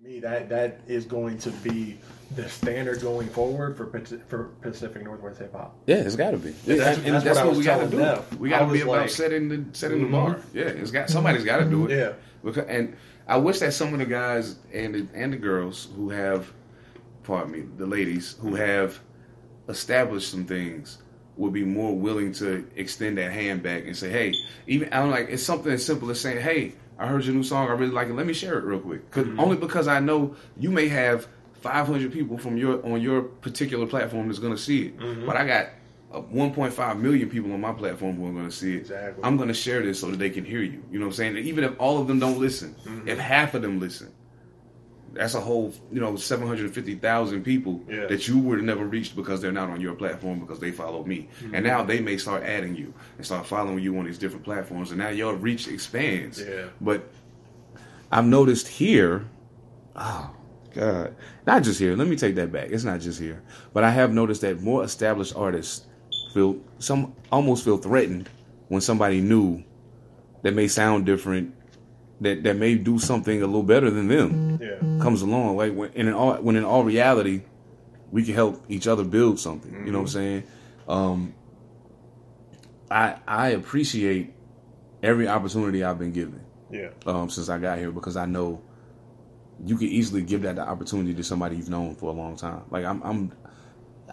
me that that is going to be the standard going forward for for Pacific Northwest hip hop. Yeah, it's got to be. That's- and that's that's, what what, we got to do. Neff. We got to be about like- setting the setting Mhm. the bar. Yeah, it's got somebody's got to do it. Yeah. Because, and I wish that some of the guys and the, and the girls who have, pardon me, the ladies who have established some things would be more willing to extend that hand back and say, hey, even I'm like it's something as simple as saying, hey, I heard your new song, I really like it. Let me share it real quick. 'Cause- mm-hmm. Only because I know you may have 500 people from your on your particular platform that's going to see it, mm-hmm. but I got. Uh, 1.5 million people on my platform who are going to see it. Exactly. I'm going to share this so that they can hear you. You know what I'm saying? Even if all of them don't listen, mm-hmm. if half of them listen, that's a whole, you know, 750,000 people Yeah. that you would have never reached because they're not on your platform because they follow me. And mm-hmm. now they may start adding you and start following you on these different platforms. And now your reach expands. Yeah. But I've noticed here, oh, God. Not just here. Let me take that back. It's not just here. But I have noticed that more established artists feel some almost feel threatened when somebody new that may sound different that that may do something a little better than them Yeah. comes along. Like when in all when in all reality, we can help each other build something. You know what I'm saying? Um, I I appreciate every opportunity I've been given Yeah. um, since I got here because I know you could easily give that the opportunity to somebody you've known for a long time. Like I'm, I'm,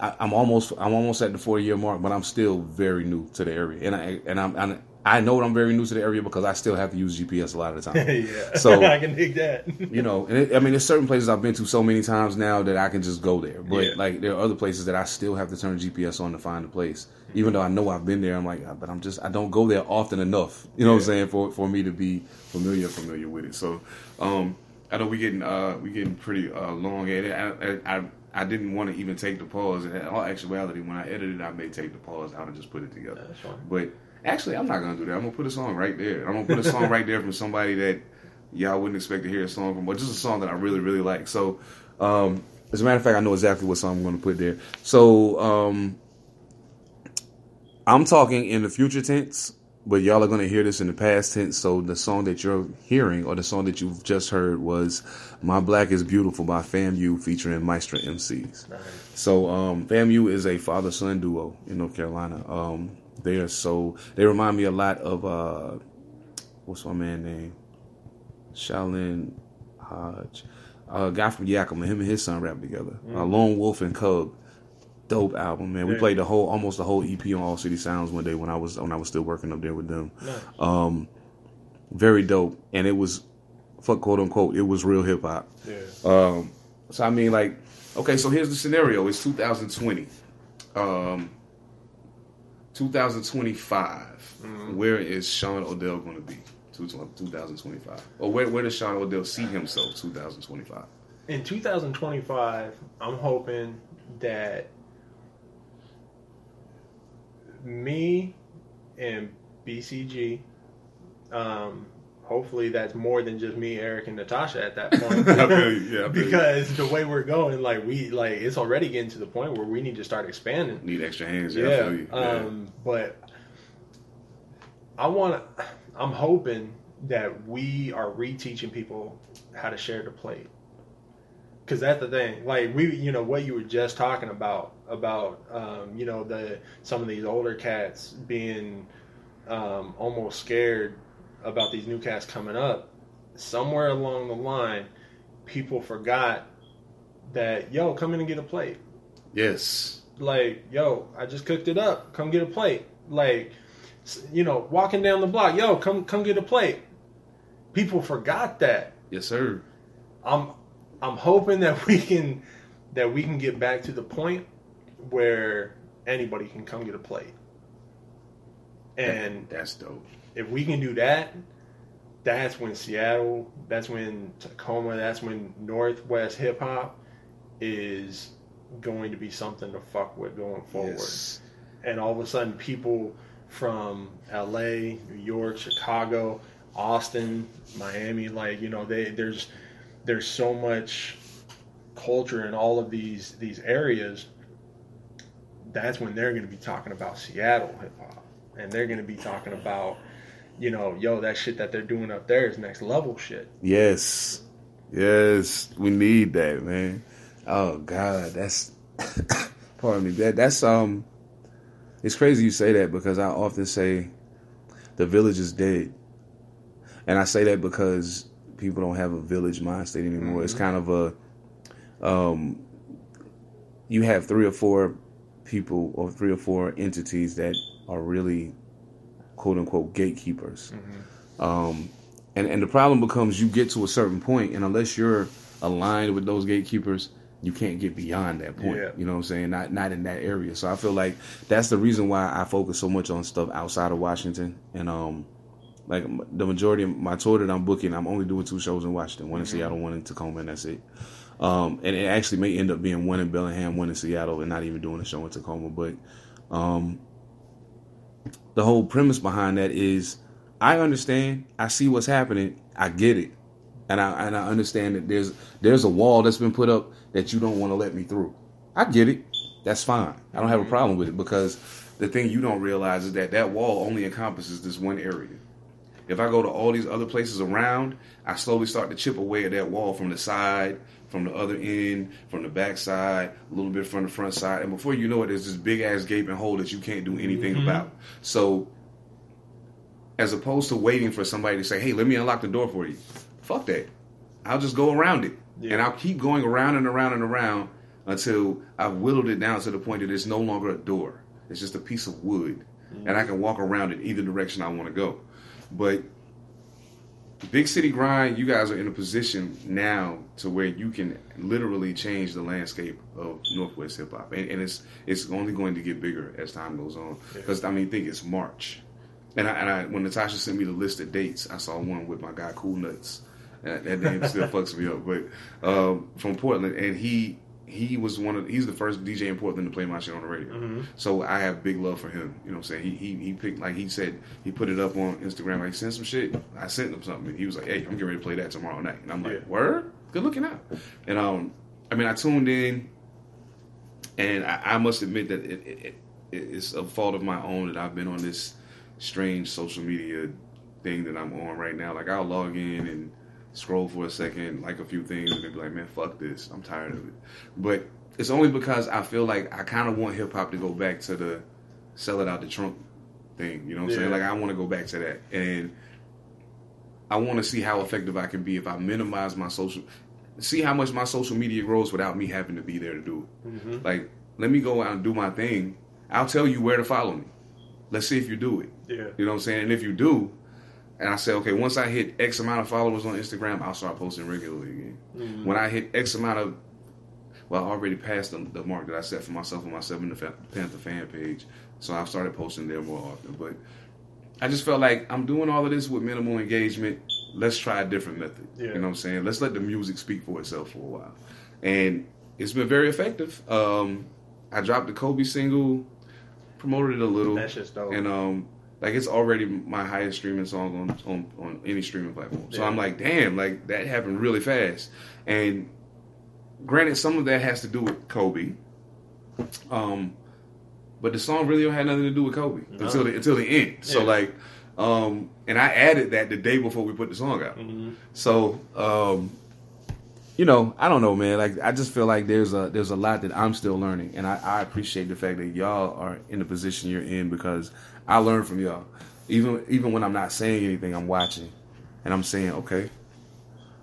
I, I'm almost, I'm almost at the four year mark, but I'm still very new to the area, and I, and I'm, I know I'm very new to the area because I still have to use GPS a lot of the time. yeah. So- I can dig that. you know, and it, I mean, there's certain places I've been to so many times now that I can just go there. But Yeah. like, there are other places that I still have to turn GPS on to find a place. Even though I know I've been there, I'm like, "Ah, but I'm just I don't go there often enough. You know what I'm saying? For for me to be familiar familiar with it. So, um, I know we getting uh we getting pretty uh long at it. I, I, I I didn't want to even take the pause. In all actuality, when I edited, I may take the pause out and just put it together. That's fine. But actually, I'm not gonna do that. I'm gonna put a song right there. I'm gonna put a song right there from somebody that y'all wouldn't expect to hear a song from, but just a song that I really, really like. So, um, as a matter of fact, I know exactly what song I'm gonna put there. So, um, I'm talking in the future tense, but y'all are gonna hear this in the past tense. So the song that you're hearing or the song that you've just heard was "My Black Is Beautiful" by FAMU featuring Maestro MCs. So um, FAMU is a father son duo in North Carolina. Um, they are so they remind me a lot of uh, what's my man name? Shaolin Hodge, a guy from Yakima. Him and his son rap together. Uh, Lone Wolf and Cub. Dope album, man. We Yeah. played the whole, almost the whole EP on All City Sounds one day when I was when I was still working up there with them. Nice. Um, very dope, and it was, fuck quote unquote, it was real hip hop. Yeah. Um, so I mean, like, okay, so here's the scenario: it's 2020, um, 2025. Where is Sean O'Dell going to be? 2025, or where where does Sean O'Dell see himself? 2025. In 2025, I'm hoping that me and BCG, um, hopefully that's more than just me, Eric, and Natasha at that point. You. Yeah, you. because the way we're going, like we like it's already getting to the point where we need to start expanding. Need extra hands. Yeah, Yeah. feel you. Yeah. Um, but I want to. I'm hoping that we are reteaching people how to share the plate. Because that's the thing. Like we, you know, what you were just talking about about, um, you know, the some of these older cats being um, almost scared about these new cats coming up. Somewhere along the line, people forgot that yo, come in and get a plate yes. like, yo, I just cooked it up. Come get a plate. Like, you know, walking down the block, yo, come come get a plate. People forgot that. Yes, sir. I'm I'm hoping that we can that we can get back to the point where anybody can come get a plate. And That's dope. if we can do that, that's when Seattle, that's when Tacoma, that's when Northwest hip hop is going to be something to fuck with going forward. Yes. And all of a sudden, people from LA, New York, Chicago, Austin, Miami, like you know, they there's there's so much culture in all of these these areas. That's when they're going to be talking about Seattle hip hop, and they're going to be talking about, you know, yo, that shit that they're doing up there is next level shit. Yes. Yes, we need that, man. Oh God, that's pardon me. That that's um, it's crazy you say that because I often say the village is dead, and I say that because people don't have a village mind state anymore. Mm-hmm. It's kind of a um, you have three or four people or three or four entities that are really quote unquote gatekeepers. Mm-hmm. Um, and, and the problem becomes you get to a certain point, and unless you're aligned with those gatekeepers, you can't get beyond that point. Yeah. You know what I'm saying? Not not in that area. So I feel like that's the reason why I focus so much on stuff outside of Washington. And um, like the majority of my tour that I'm booking, I'm only doing two shows in Washington, one in mm-hmm. Seattle, one in Tacoma, and that's it. Um, and it actually may end up being one in Bellingham, one in Seattle, and not even doing a show in Tacoma. But um, the whole premise behind that is I understand. I see what's happening. I get it, and I and I understand that there's there's a wall that's been put up that you don't want to let me through. I get it. That's fine. I don't have a mm-hmm. problem with it because the thing you don't realize is that that wall only encompasses this one area. If I go to all these other places around, I slowly start to chip away at that wall from the side, from the other end, from the back side, a little bit from the front side, and before you know it, there's this big ass gaping hole that you can't do anything mm-hmm. about. So as opposed to waiting for somebody to say, "Hey, let me unlock the door for you." Fuck that. I'll just go around it, yeah. and I'll keep going around and around and around until I've whittled it down to the point that it's no longer a door. It's just a piece of wood, mm-hmm. and I can walk around it either direction I want to go. But big city grind, you guys are in a position now to where you can literally change the landscape of Northwest hip hop, and, and, it's it's only going to get bigger as time goes on. Because yeah. I mean, think it's March. And I, and I, when Natasha sent me the list of dates, I saw one with my guy Cool Nutz. That, that name still fucks me up, but um, from Portland, and he he was one of he's the first DJ in Portland to play my shit on the radio. Mm-hmm. So I have big love for him. You know what I'm saying? He he he picked like he said he put it up on Instagram like send some shit. I sent him something. He was like, hey, I'm getting ready to play that tomorrow night, and I'm like, yeah. word, good looking out. And um, I mean, I tuned in, and I, I must admit that it, it, it, it's a fault of my own that I've been on this strange social media thing that I'm on right now. Like I'll log in and scroll for a second, like a few things, and be like, man, fuck this. I'm tired of it. But it's only because I feel like I kind of want hip hop to go back to the sell it out the trunk thing. You know what I'm saying? Like I want to go back to that, and I want to see how effective I can be if I minimize my social. See how much my social media grows without me having to be there to do it. Mm-hmm. Like, let me go out and do my thing. I'll tell you where to follow me. Let's see if you do it. Yeah. You know what I'm saying? And if you do, and I say, okay, once I hit X amount of followers on Instagram, I'll start posting regularly again. Mm-hmm. When I hit X amount of, well, I already passed the, the, mark that I set for myself on my Seven Panther fan page, so I've started posting there more often. But I just felt like I'm doing all of this with minimal engagement. Let's try a different method. Yeah. You know what I'm saying? Let's let the music speak for itself for a while. And it's been very effective. Um, I dropped the Kobe single, promoted it a little. That's just dope. And um, like it's already my highest streaming song on on, on any streaming platform. So yeah. I'm like, damn, like that happened really fast. And granted, some of that has to do with Kobe. Um, but the song really had nothing to do with Kobe no. until the until the end. So like, um, and I added that the day before we put the song out. Mm-hmm. So um, you know, I don't know, man. Like I just feel like there's a there's a lot that I'm still learning, and I, I appreciate the fact that y'all are in the position you're in because I learn from y'all. Even even when I'm not saying anything, I'm watching, and I'm saying, okay,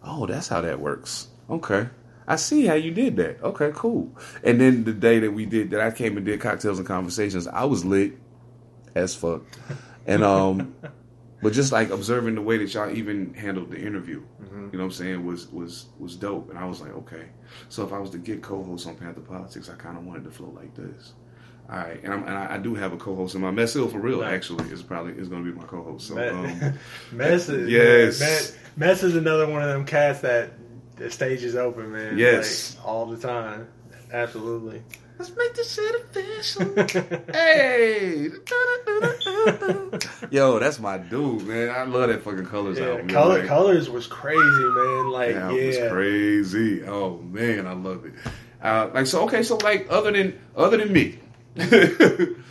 oh, that's how that works. Okay, I see how you did that. Okay, cool. And then the day that we did that, I came and did cocktails and conversations. I was lit as fuck, and um. but just like observing the way that y'all even handled the interview, mm-hmm. you know what I'm saying, was was was dope. And I was like, okay, so if I was to get co-host on Pantha Politix, I kind of wanted to flow like this. All right, and, and I, do have a co-host in my Mess Hill for real. Right. Actually, is probably is going to be my co-host. So, um, Mess is yes, Mess, Mess is another one of them cats that the stage is open, man. Yes, like, all the time. Absolutely. Let's make this shit official. hey, yo, that's my dude, man. I love that fucking Colors yeah, album. Color, like, Colors was crazy, man. Like, yeah, yeah. was crazy. Oh man, I love it. Uh, like so, okay, so like other than other than me,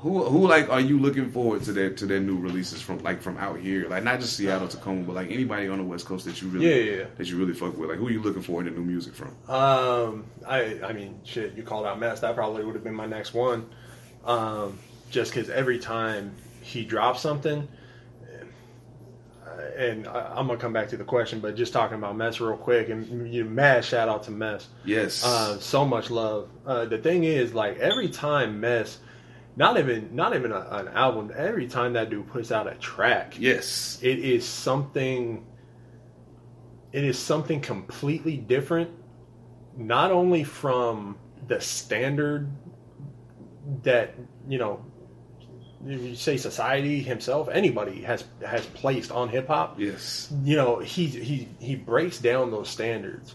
Who who like are you looking forward to their to their new releases from like from out here? Like not just Seattle, Tacoma, but like anybody on the West Coast that you really Yeah, yeah, yeah. that you really fuck with. Like who are you looking forward to new music from? Um, I I mean, shit, you called out Mess. That probably would have been my next one. Um, just because every time he drops something, uh, and I, I'm gonna come back to the question, but just talking about Mess real quick, and you mad shout out to Mess. Yes. Uh, so much love. Uh, the thing is, like every time Mess, not even not even a, an album, every time that dude puts out a track, yes. it is something it is something completely different not only from the standard that you know you say society himself anybody has has placed on hip hop Yes. you know he he he breaks down those standards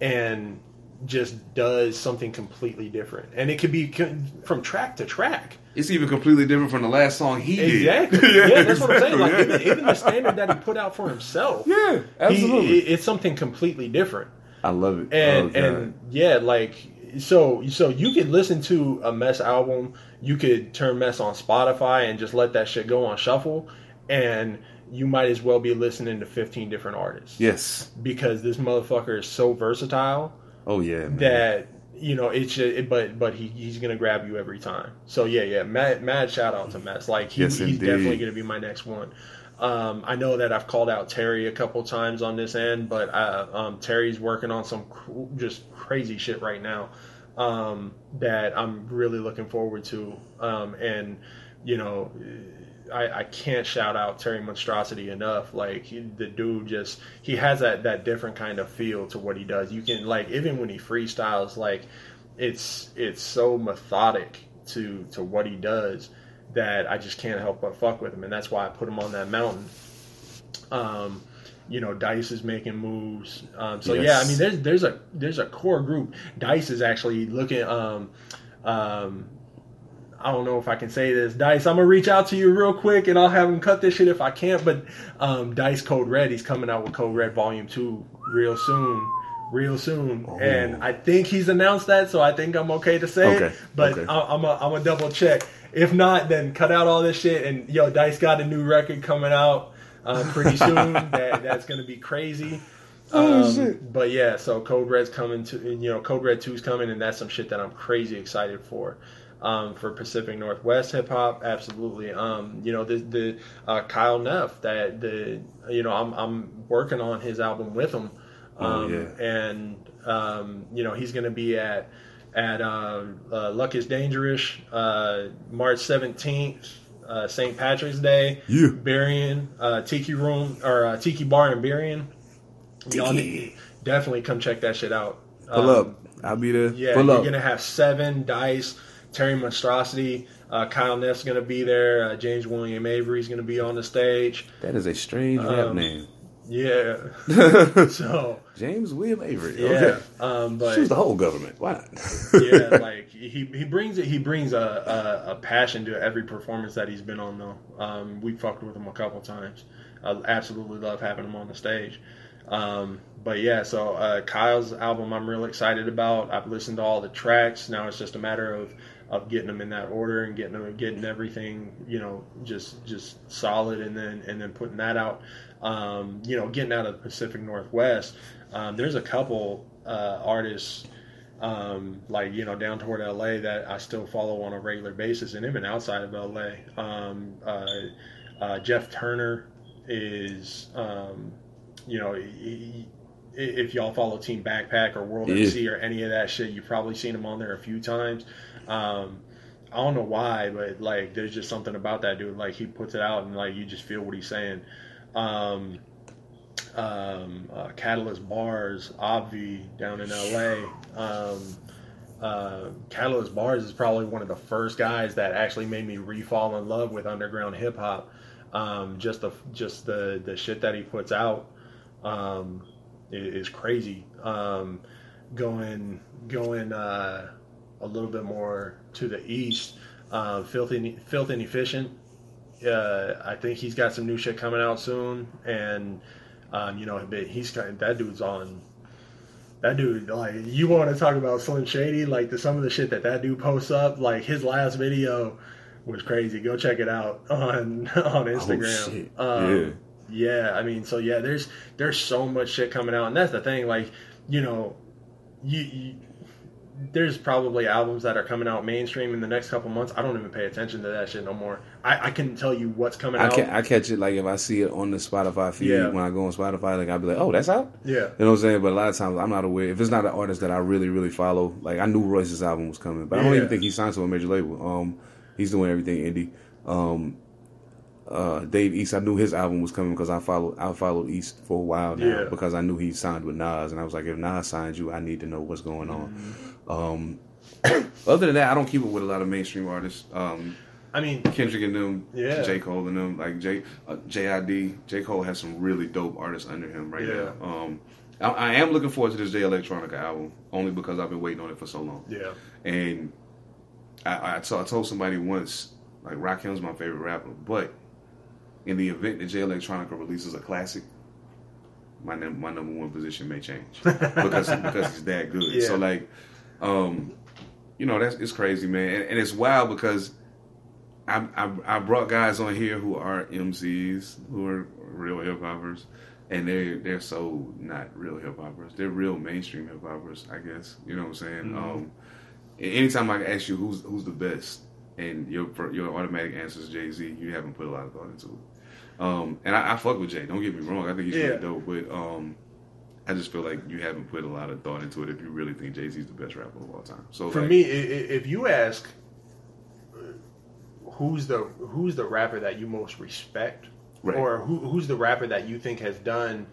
and just does something completely different and it could be co- from track to track It's even completely different from the last song he did. Exactly. yeah, that's what I'm saying. Like exactly, even, even the standard that he put out for himself. Yeah, he- absolutely. it- it's something completely different. I love it. And Oh, and yeah, like so so you could listen to a Mess album, you could turn Mess on Spotify and just let that shit go on shuffle, and you might as well be listening to 15 different artists yes. because this motherfucker is so versatile Oh yeah. Man. that you know it's just, it, but but he, he's gonna grab you every time. So yeah, yeah, mad mad shout out to Mess. Like he, Yes, he's indeed. definitely gonna be my next one. Um, I know that I've called out Terry a couple times on this end, but uh, um, Terry's working on some just crazy shit right now um, that I'm really looking forward to. Um, and you know, I, I can't shout out Terry Monstrosity enough. Like he, the dude just he has that that different kind of feel to what he does. You can like even when he freestyles, like it's it's so methodic to to what he does that I just can't help but fuck with him, and that's why I put him on that mountain. Um, you know, Dice is making moves. Um, so yeah, I mean, there's there's a there's a core group. Dice is actually looking. Um, um, I don't know if I can say this, Dice. I'm gonna reach out to you real quick, and I'll have him cut this shit if I can't. But um, Dice Code Red, he's coming out with Code Red Volume Two real soon, real soon, Oh. and I think he's announced that, so I think I'm okay to say Okay, it. But okay. I, I'm a, I'm a double check. If not, then cut out all this shit. And yo, Dice got a new record coming out uh, pretty soon. that that's gonna be crazy. Oh, Um. But yeah, so Code Red's coming to you know Code Red 2's coming, and that's some shit that I'm crazy excited for. Um, for Pacific Northwest hip hop, absolutely. Um, you know the the uh, Kyle Neff that the you know I'm I'm working on his album with him, Oh, um, yeah. and um, you know he's gonna be at at uh, uh, Luck is Dangerous uh, March 17th, uh, St. Patrick's Day. Yeah. Burien, uh, Tiki Room or uh, Tiki Bar in Burien. Y'all need- definitely come check that shit out. Pull Um, up. I'll be there. Yeah, Pull you're up. gonna have seven dice. Terry Monstrosity, uh, Kyle Neff's gonna be there. Uh, James William Avery's gonna be on the stage. That is a strange rap Um, name. Yeah. so James William Avery. yeah, Okay. um, but Choose the whole government. Why yeah, like he, he brings it. He brings a, a, a passion to every performance that he's been on. Though um, we fucked with him a couple times. I absolutely love having him on the stage. Um, but yeah, so uh, Kyle's album I'm real excited about. I've listened to all the tracks. Now it's just a matter of of getting them in that order and getting them, getting everything you know just just solid, and then and then putting that out. Um, you know, getting out of the Pacific Northwest. Um, there's a couple uh, artists um, like you know down toward LA that I still follow on a regular basis, and even outside of LA. Um, uh, uh, Jeff Turner is, um, you know, he, he- if y'all follow Team Backpack or World Yeah. MC or any of that shit, you've probably seen him on there a few times. Um, I don't know why, but like, there's just something about that dude. Like, he puts it out, and like, you just feel what he's saying. Um, um, uh, Catalyst Bars, Obvi down in LA. Um, uh, Catalyst Bars is probably one of the first guys that actually made me re-fall in love with underground hip hop. Um, just the just the the shit that he puts out um, is crazy. Um, going going uh, a little bit more to the east, uh, filthy filthy and efficient. Uh, I think he's got some new shit coming out soon, and um, you know, he's kind that dude's on. That dude, like, you want to talk about Slim Shady? Like, the some of the shit that that dude posts up, like his last video was crazy. Go check it out on on Instagram. Oh, shit. Um, yeah, I mean, so yeah, there's there's so much shit coming out, and that's the thing. Like, you know, you, you there's probably albums that are coming out mainstream in the next couple months. I don't even pay attention to that shit no more. I, I can tell you what's coming I out. I catch it like if I see it on the Spotify feed Yeah. when I go on Spotify, like I'll be like, oh, that's out. yeah, You know what I'm saying? But a lot of times I'm not aware. If it's not an artist that I really, really follow, like I knew Royce's album was coming, but I don't Yeah. even think he signed to a major label. Um, he's doing everything indie. Um, uh, Dave East, I knew his album was coming because I followed I followed East for a while now Yeah. because I knew he signed with Nas, and I was like, if Nas signed you, I need to know what's going on. Mm-hmm. Um, other than that, I don't keep it with a lot of mainstream artists. Um, I mean, Kendrick and them, Yeah. J Cole and them, like J uh, JID. J Cole has some really dope artists under him right Yeah. now. Um, I, I am looking forward to this Jay Electronica album only because I've been waiting on it for so long. yeah, And I, I, told, told somebody once, like Rakim's my favorite rapper, but in the event that Jay Electronica releases a classic, my num- my number one position may change because because he's that good. Yeah. So like, um, you know that's it's crazy, man, and, and it's wild because I, I I brought guys on here who are MCs who are real hip hoppers, and they they're so not real hip hoppers. They're real mainstream hip hoppers, I guess. You know what I'm saying? Mhm. Um, anytime I ask you who's who's the best, and your your automatic answer is Jay Z, you haven't put a lot of thought into it. Um, and I, I fuck with Jay. Don't get me wrong. I think he's Yeah. really dope, but um, I just feel like you haven't put a lot of thought into it if you really think Jay Z's the best rapper of all time. So for like, me, if you ask uh, who's the who's the rapper that you most respect, Right. or who, who's the rapper that you think has done,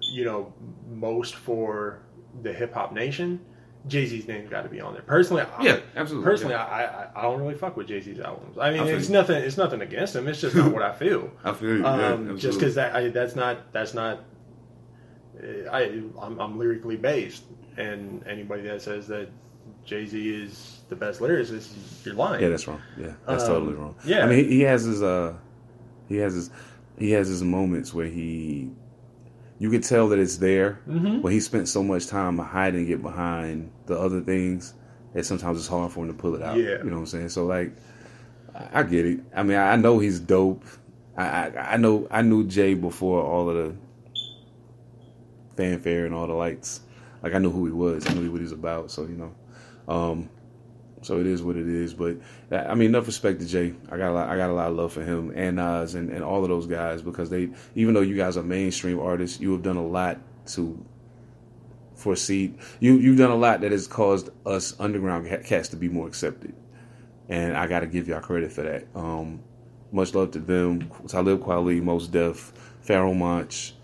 you know, most for the hip hop nation, Jay Z's name's got to be on there. Personally, I, yeah, absolutely. personally, yeah. I, I I don't really fuck with Jay Z's albums. I mean, I it's you. nothing. It's nothing against him. It's just not what I feel. I feel you. yeah, Um, just because that I, that's not that's not I I'm, I'm lyrically based, and anybody that says that Jay Z is the best lyricist, you're lying. Yeah, that's wrong. Yeah, that's Um, totally wrong. yeah. I mean, he, he has his uh, he has his he has his moments where he, you can tell that it's there, Mhm. but he spent so much time hiding it behind the other things that sometimes it's hard for him to pull it out. Yeah. you know what I'm saying. So like, I, get it. I mean, I, I know he's dope. I, I I know I knew Jay before all of the fanfare and all the lights. Like I knew who he was. I knew what he was about. So you know. Um, so it is what it is. But I mean, enough respect to Jay. I got a lot, I got a lot of love for him and Nas and, and all of those guys because they, even though you guys are mainstream artists, you have done a lot to foresee. You you've done a lot that has caused us underground cats to be more accepted, and I got to give y'all credit for that. Um, much love to them. Talib Kweli, Mos Def, Pharoahe Monch,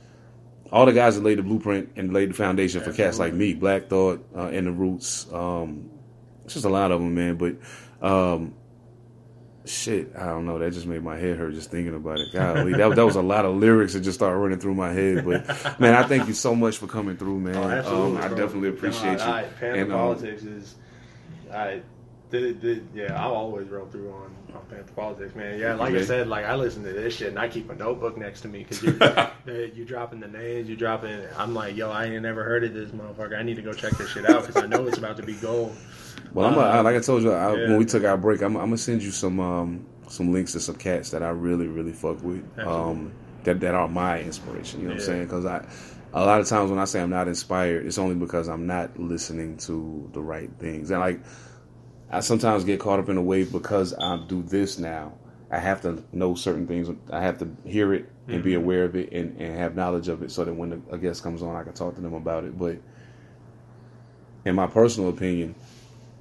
all the guys that laid the blueprint and laid the foundation for cats like me, Black Thought, uh, and the Roots. Um, just a lot of them, man. But um, shit, I don't know. That just made my head hurt just thinking about it. Golly, that, that was a lot of lyrics that just started running through my head. But man, I thank you so much for coming through, man. Oh, um, I definitely appreciate you. I, And, um, Politics is, I, the, the, yeah, I'll always roll through on, on Pantha Politix, man. Yeah, like I said, like I listen to this shit and I keep a notebook next to me because you're, you dropping the names, you dropping. I'm like, yo, I ain't never heard of this motherfucker. I need to go check this shit out because I know it's about to be gold. Well, I'm a, I, like I told you I, yeah. when we took our break, I'm, I'm gonna send you some um, some links to some cats that I really really fuck with. Um, that that are my inspiration. You know what I'm saying? Because I a lot of times when I say I'm not inspired, it's only because I'm not listening to the right things. And like I sometimes get caught up in a wave because I do this now. I have to know certain things. I have to hear it and be aware of it and, and have knowledge of it so that when the, a guest comes on, I can talk to them about it. But in my personal opinion,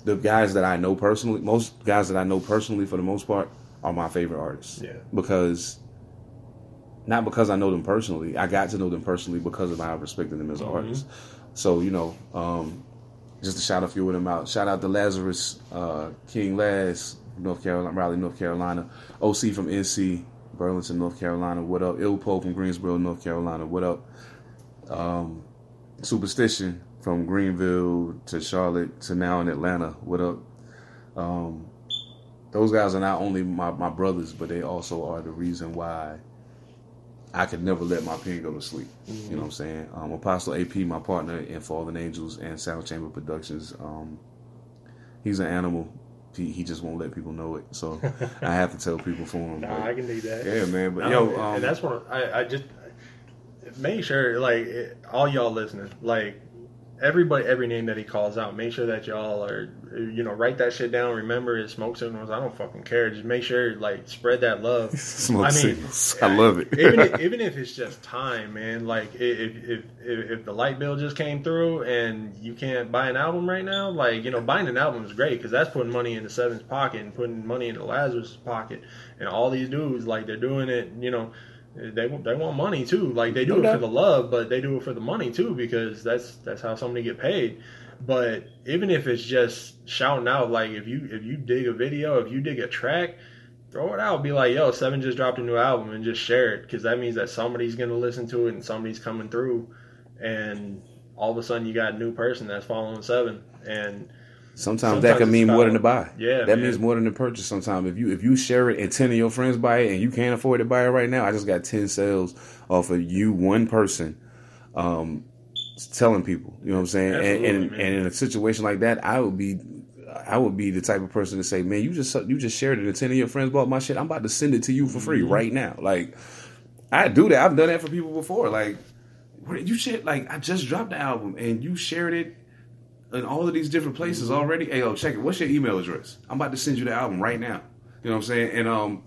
the guys that I know personally, most guys that I know personally for the most part, are my favorite artists. Yeah. Because not because I know them personally, I got to know them personally because of how I respected them as an artist. So you know, um, just to shout a few of them out. Shout out to Lazarus uh, King Laz, North Carolina, Raleigh, North Carolina. OC from NC, Burlington, North Carolina. What up? Il Pope from Greensboro, North Carolina. What up? Um, Superstition from Greenville to Charlotte to now in Atlanta. What up? Um, those guys are not only my, my brothers, but they also are the reason why I could never let my pen go to sleep. You know what I'm saying? Um, Apostle AP, my partner in Fallen Angels and Sound Chamber Productions, um, he's an animal. he, he just won't let people know it. So I have to tell people for him. Nah, but- I can do that. yeah, man. But No, yo, um, and that's what I, I just make sure, like all y'all listening, like everybody, every name that he calls out, make sure that y'all are, you know, write that shit down. Remember his smoke signals. I don't fucking care. Just make sure, like, spread that love. smoke I mean, signals. I love it. even if, even if it's just time, man. Like if, if if if the light bill just came through and you can't buy an album right now, like you know, buying an album is great because that's putting money into Seven's pocket and putting money into Lazarus' pocket. And all these dudes, like they're doing it, you know. They they want money too. Like they do No it doubt. for the love, but they do it for the money too because that's that's how somebody get paid. But even if it's just shouting out, like if you if you dig a video, if you dig a track, throw it out. Be like, yo, Seven just dropped a new album, and just share it because that means that somebody's gonna listen to it and somebody's coming through, and all of a sudden you got a new person that's following Seven, and Sometimes, that can mean more than the buy. Yeah, that man. means more than the purchase. Sometimes if you if you share it and ten of your friends buy it and you can't afford to buy it right now, I just got ten sales off of you one person, um, telling people. You know what I'm saying? And, Absolutely, and, and in a situation like that, I would be. I would be the type of person to say, "Man, you just you just shared it, and ten of your friends bought my shit. I'm about to send it to you for free Mm-hmm. right now." Like, I do that. I've done that for people before. Like, you shit like I just dropped the album and you shared it in all of these different places Mm-hmm. already. Hey, yo, check it. What's your email address? I'm about to send you the album right now. You know what I'm saying? And um,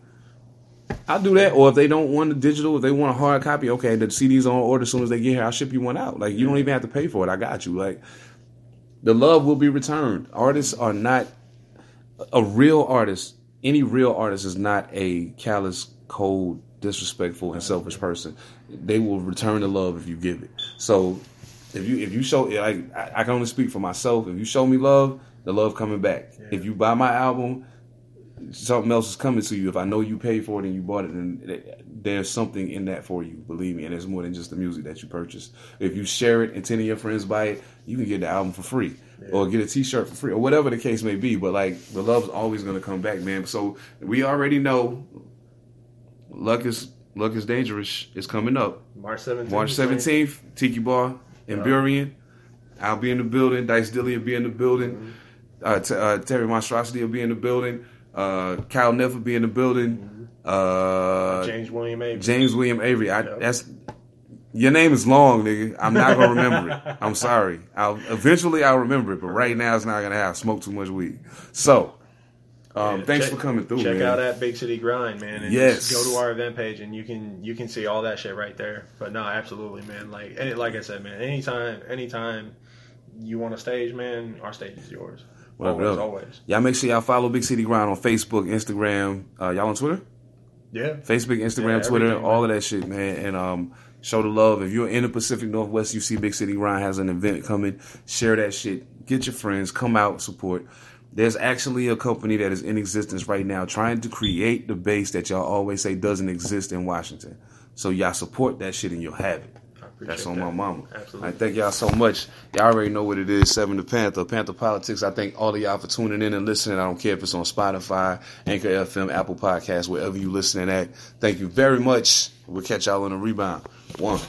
I'll do that. Or if they don't want the digital, if they want a hard copy, okay, the CD's on order as soon as they get here. I'll ship you one out. Like you don't even have to pay for it. I got you. Like the love will be returned. Artists are not a real artist. Any real artist is not a callous, cold, disrespectful, and selfish person. They will return the love if you give it. So if you if you show like I, I can only speak for myself. If you show me love, the love coming back. If you buy my album, something else is coming to you. If I know you paid for it and you bought it, and there's something in that for you. Believe me, and it's more than just the music that you purchased. If you share it and ten of your friends buy it, you can get the album for free. Or get a T-shirt for free, or whatever the case may be. But like the love's always going to come back, man. So we already know, luck is luck is dangerous. It's coming up. March seventeenth. March seventeenth, Tiki Bar in Burien. I'll be in the building. Dice Dilly will be in the building. Uh, t- uh, Terry Monstrosity will be in the building. Uh, Kyle Neff will be in the building. Uh, James William Avery. James William Avery. I, Yep. That's your name is long, nigga. I'm not gonna remember it. I'm sorry. I'll eventually I'll remember it, but right now it's not gonna have smoke too much weed. So, um, Yeah, thanks check- for coming through, Check man. out that Big City Grind, man, and Yes. go to our event page and you can you can see all that shit right there. But no, absolutely, man. Like any, like I said, man. Anytime, anytime you want a stage, man, our stage is yours. Well, always, really. always. Y'all make sure y'all follow Big City Grind on Facebook, Instagram. Uh, y'all on Twitter? Yeah, Facebook, Instagram, Yeah, Twitter, all man. of that shit, man. And um, show the love. If you're in the Pacific Northwest, you see Big City Grind has an event coming. Share that shit. Get your friends. Come out, support. There's actually a company that is in existence right now trying to create the base that y'all always say doesn't exist in Washington. So y'all support that shit and you'll have it. That's on that. my mama. Absolutely. I thank y'all so much. Y'all already know what it is. Seven to Panther, Pantha Politix. I thank all of y'all for tuning in and listening. I don't care if it's on Spotify, Anchor FM, Apple Podcasts, wherever you listening at. Thank you very much. We'll catch y'all on the rebound. One.